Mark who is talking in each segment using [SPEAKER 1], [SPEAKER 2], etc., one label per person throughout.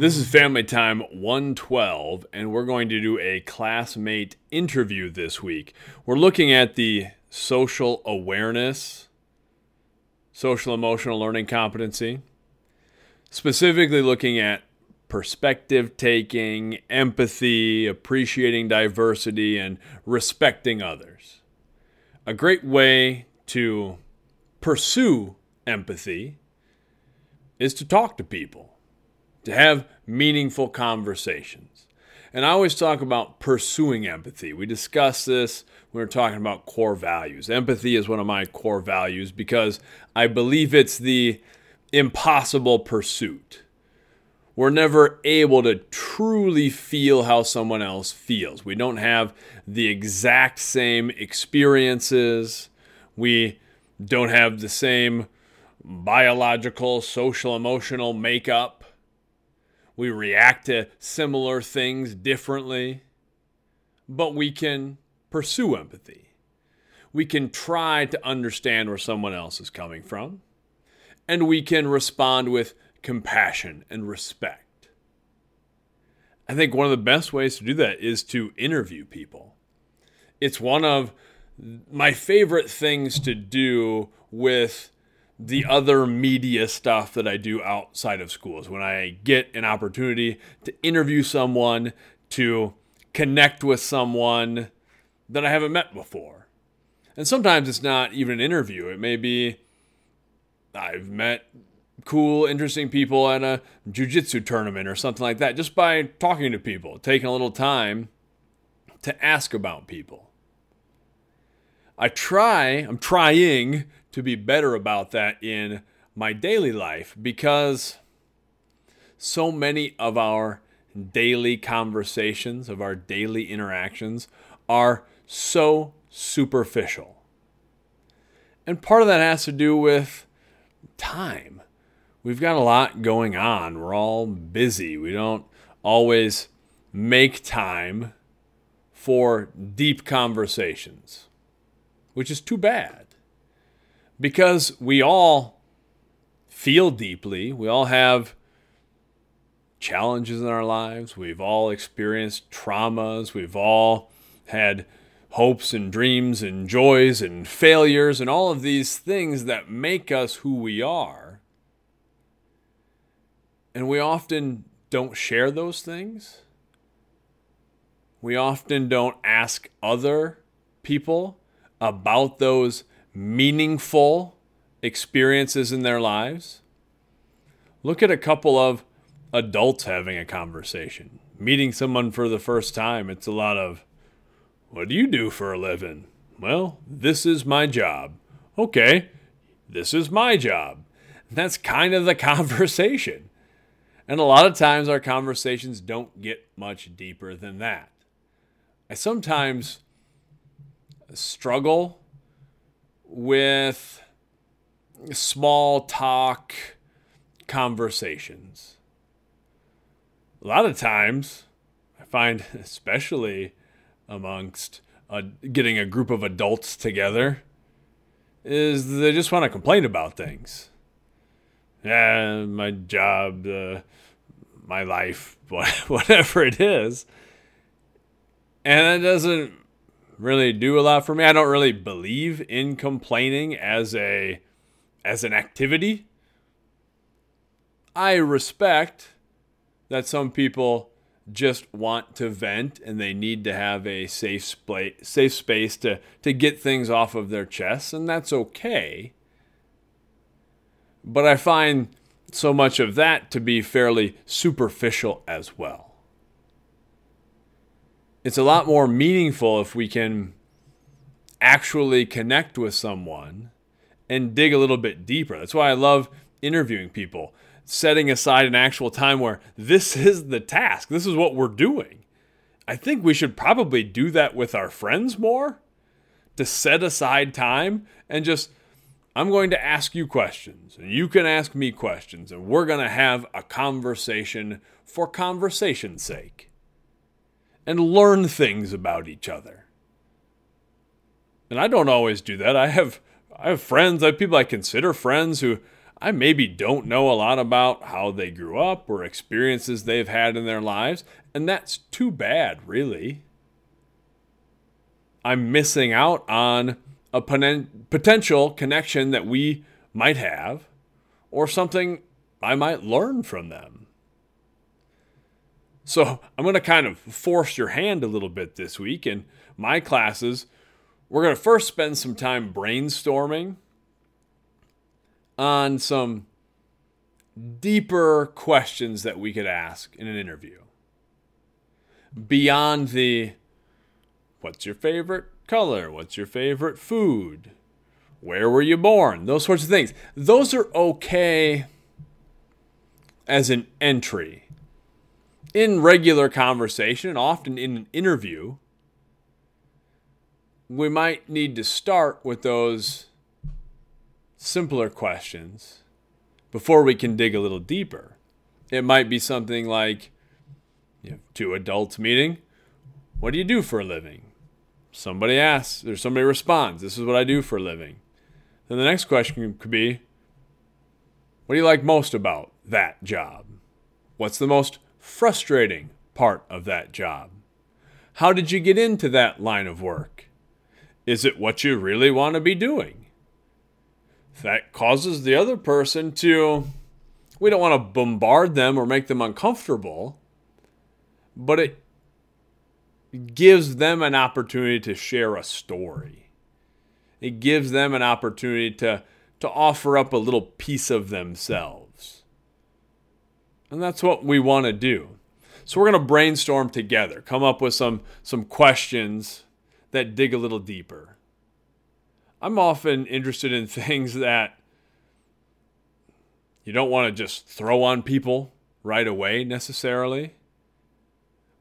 [SPEAKER 1] This is Family Time 112, and we're going to do a classmate interview this week. We're looking at the social awareness, social emotional learning competency, specifically looking at perspective taking, empathy, appreciating diversity, and respecting others. A great way to pursue empathy is to talk to people, to have meaningful conversations. And I always talk about pursuing empathy. We discussed this when we are talking about core values. Empathy is one of my core values because I believe it's the impossible pursuit. We're never able to truly feel how someone else feels. We don't have the exact same experiences. We don't have the same biological, social, emotional makeup. We react to similar things differently, but we can pursue empathy. We can try to understand where someone else is coming from, and we can respond with compassion and respect. I think one of the best ways to do that is to interview people. It's one of my favorite things to do with the other media stuff that I do outside of schools. When I get an opportunity to interview someone, to connect with someone that I haven't met before. And sometimes it's not even an interview. It may be I've met cool, interesting people at a jujitsu tournament or something like that just by talking to people, taking a little time to ask about people. I try, I'm trying to be better about that in my daily life because so many of our daily conversations, of our daily interactions, are so superficial. And part of that has to do with time. We've got a lot going on. We're all busy. We don't always make time for deep conversations, which is too bad because we all feel deeply. We all have challenges in our lives. We've all experienced traumas. We've all had hopes and dreams and joys and failures and all of these things that make us who we are. And we often don't share those things. We often don't ask other people about those meaningful experiences in their lives. Look at a couple of adults having a conversation, meeting someone for the first time. It's a lot of, What do you do for a living? Well, this is my job. Okay, this is my job. That's kind of the conversation. And a lot of times our conversations don't get much deeper than that. I sometimes struggle with small talk conversations. A lot of times, I find, especially amongst getting a group of adults together, is they just want to complain about things. Yeah, my job, uh, my life, whatever it is. And it doesn't really do a lot for me. I don't really believe in complaining as a as an activity. I respect that some people just want to vent and they need to have a safe spa- safe space to to get things off of their chests and that's okay. But I find so much of that to be fairly superficial as well it's a lot more meaningful if we can actually connect with someone and dig a little bit deeper. That's why I love interviewing people, setting aside an actual time where this is the task, this is what we're doing. I think we should probably do that with our friends more to set aside time and just I'm going to ask you questions and you can ask me questions and we're going to have a conversation for conversation's sake and learn things about each other. And I don't always do that. I have I have friends, I have people I consider friends who I maybe don't know a lot about how they grew up or experiences they've had in their lives, and that's too bad, really. I'm missing out on a potential connection that we might have or something I might learn from them. So I'm going to kind of force your hand a little bit this week. In my classes, we're going to first spend some time brainstorming on some deeper questions that we could ask in an interview. Beyond the what's your favorite color? What's your favorite food? Where were you born? Those sorts of things. Those are okay as an entry. In regular conversation, often in an interview, we might need to start with those simpler questions before we can dig a little deeper. It might be something like you two adults meeting. What do you do for a living? Somebody asks, or somebody responds, This is what I do for a living. Then the next question could be, What do you like most about that job? What's the most frustrating part of that job? How did you get into that line of work? Is it what you really want to be doing? That causes the other person to, we don't want to bombard them or make them uncomfortable, but it gives them an opportunity to share a story. It gives them an opportunity to, to offer up a little piece of themselves. And that's what we want to do. So we're going to brainstorm together, come up with some, some questions that dig a little deeper. I'm often interested in things that you don't want to just throw on people right away necessarily,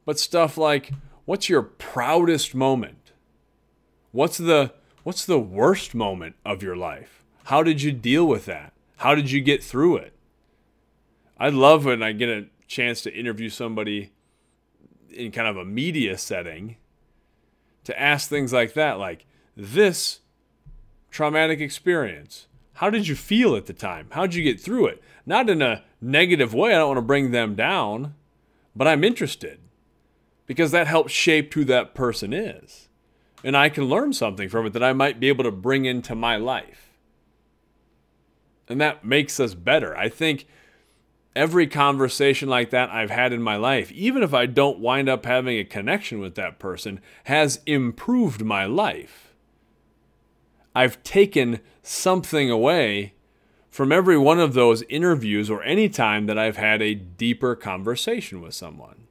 [SPEAKER 1] but stuff like what's your proudest moment? What's the what's the worst moment of your life? How did you deal with that? How did you get through it? I love when I get a chance to interview somebody in kind of a media setting to ask things like that like this traumatic experience how did you feel at the time how did you get through it not in a negative way i don't want to bring them down but i'm interested because that helps shape who that person is. And I can learn something from it that I might be able to bring into my life. And that makes us better. I think every conversation like that I've had in my life, even if I don't wind up having a connection with that person, has improved my life. I've taken something away from every one of those interviews or any time that I've had a deeper conversation with someone.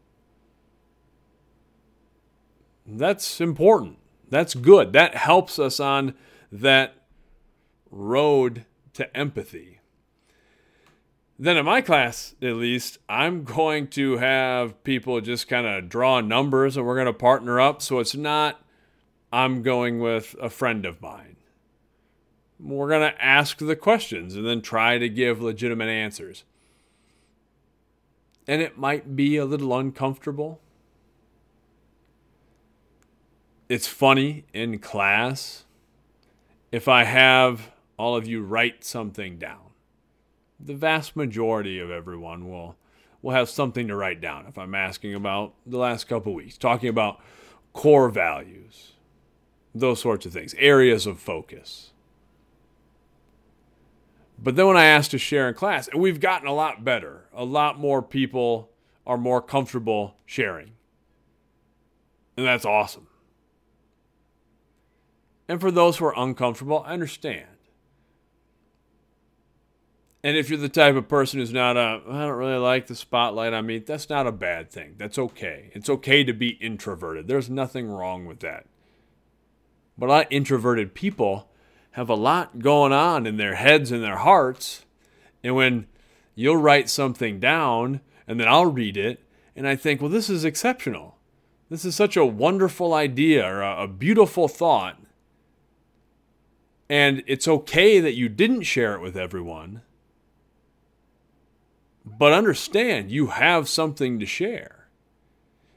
[SPEAKER 1] That's important. That's good. That helps us on that road to empathy. Then in my class, at least, I'm going to have people just kind of draw numbers and we're going to partner up. So it's not, I'm going with a friend of mine. We're going to ask the questions and then try to give legitimate answers. And it might be a little uncomfortable it's funny in class if I have all of you write something down. The vast majority of everyone will will have something to write down if I'm asking about the last couple weeks, talking about core values, those sorts of things, areas of focus. But then when I ask to share in class, and we've gotten a lot better, a lot more people are more comfortable sharing. And that's awesome. And for those who are uncomfortable, I understand. And if you're the type of person who's not a, I don't really like the spotlight on me, that's not a bad thing. That's okay. It's okay to be introverted. There's nothing wrong with that. But a lot of introverted people have a lot going on in their heads and their hearts. And when you'll write something down and then I'll read it, and I think, well, this is exceptional. This is such a wonderful idea or a, a beautiful thought. And it's okay that you didn't share it with everyone. But understand you have something to share.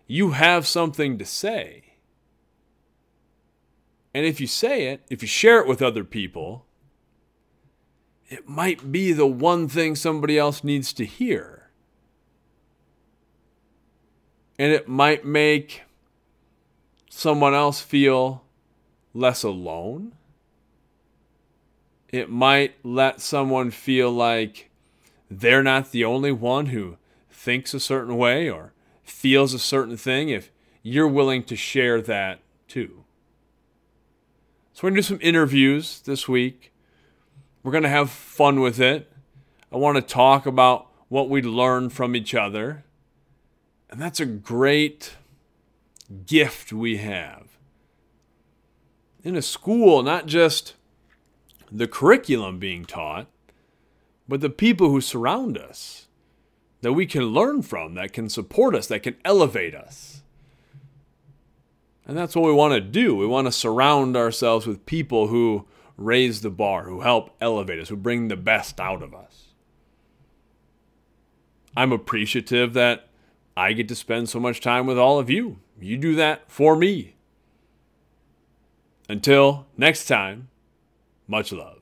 [SPEAKER 1] You have something to say. And if you say it, if you share it with other people, it might be the one thing somebody else needs to hear. And it might make someone else feel less alone. It might let someone feel like they're not the only one who thinks a certain way or feels a certain thing if you're willing to share that too. So, we're going to do some interviews this week. We're going to have fun with it. I want to talk about what we learn from each other. And that's a great gift we have. In a school, not just the curriculum being taught, but the people who surround us that we can learn from, that can support us, that can elevate us. And that's what we want to do. We want to surround ourselves with people who raise the bar, who help elevate us, who bring the best out of us. I'm appreciative that I get to spend so much time with all of you. You do that for me. Until next time, much love.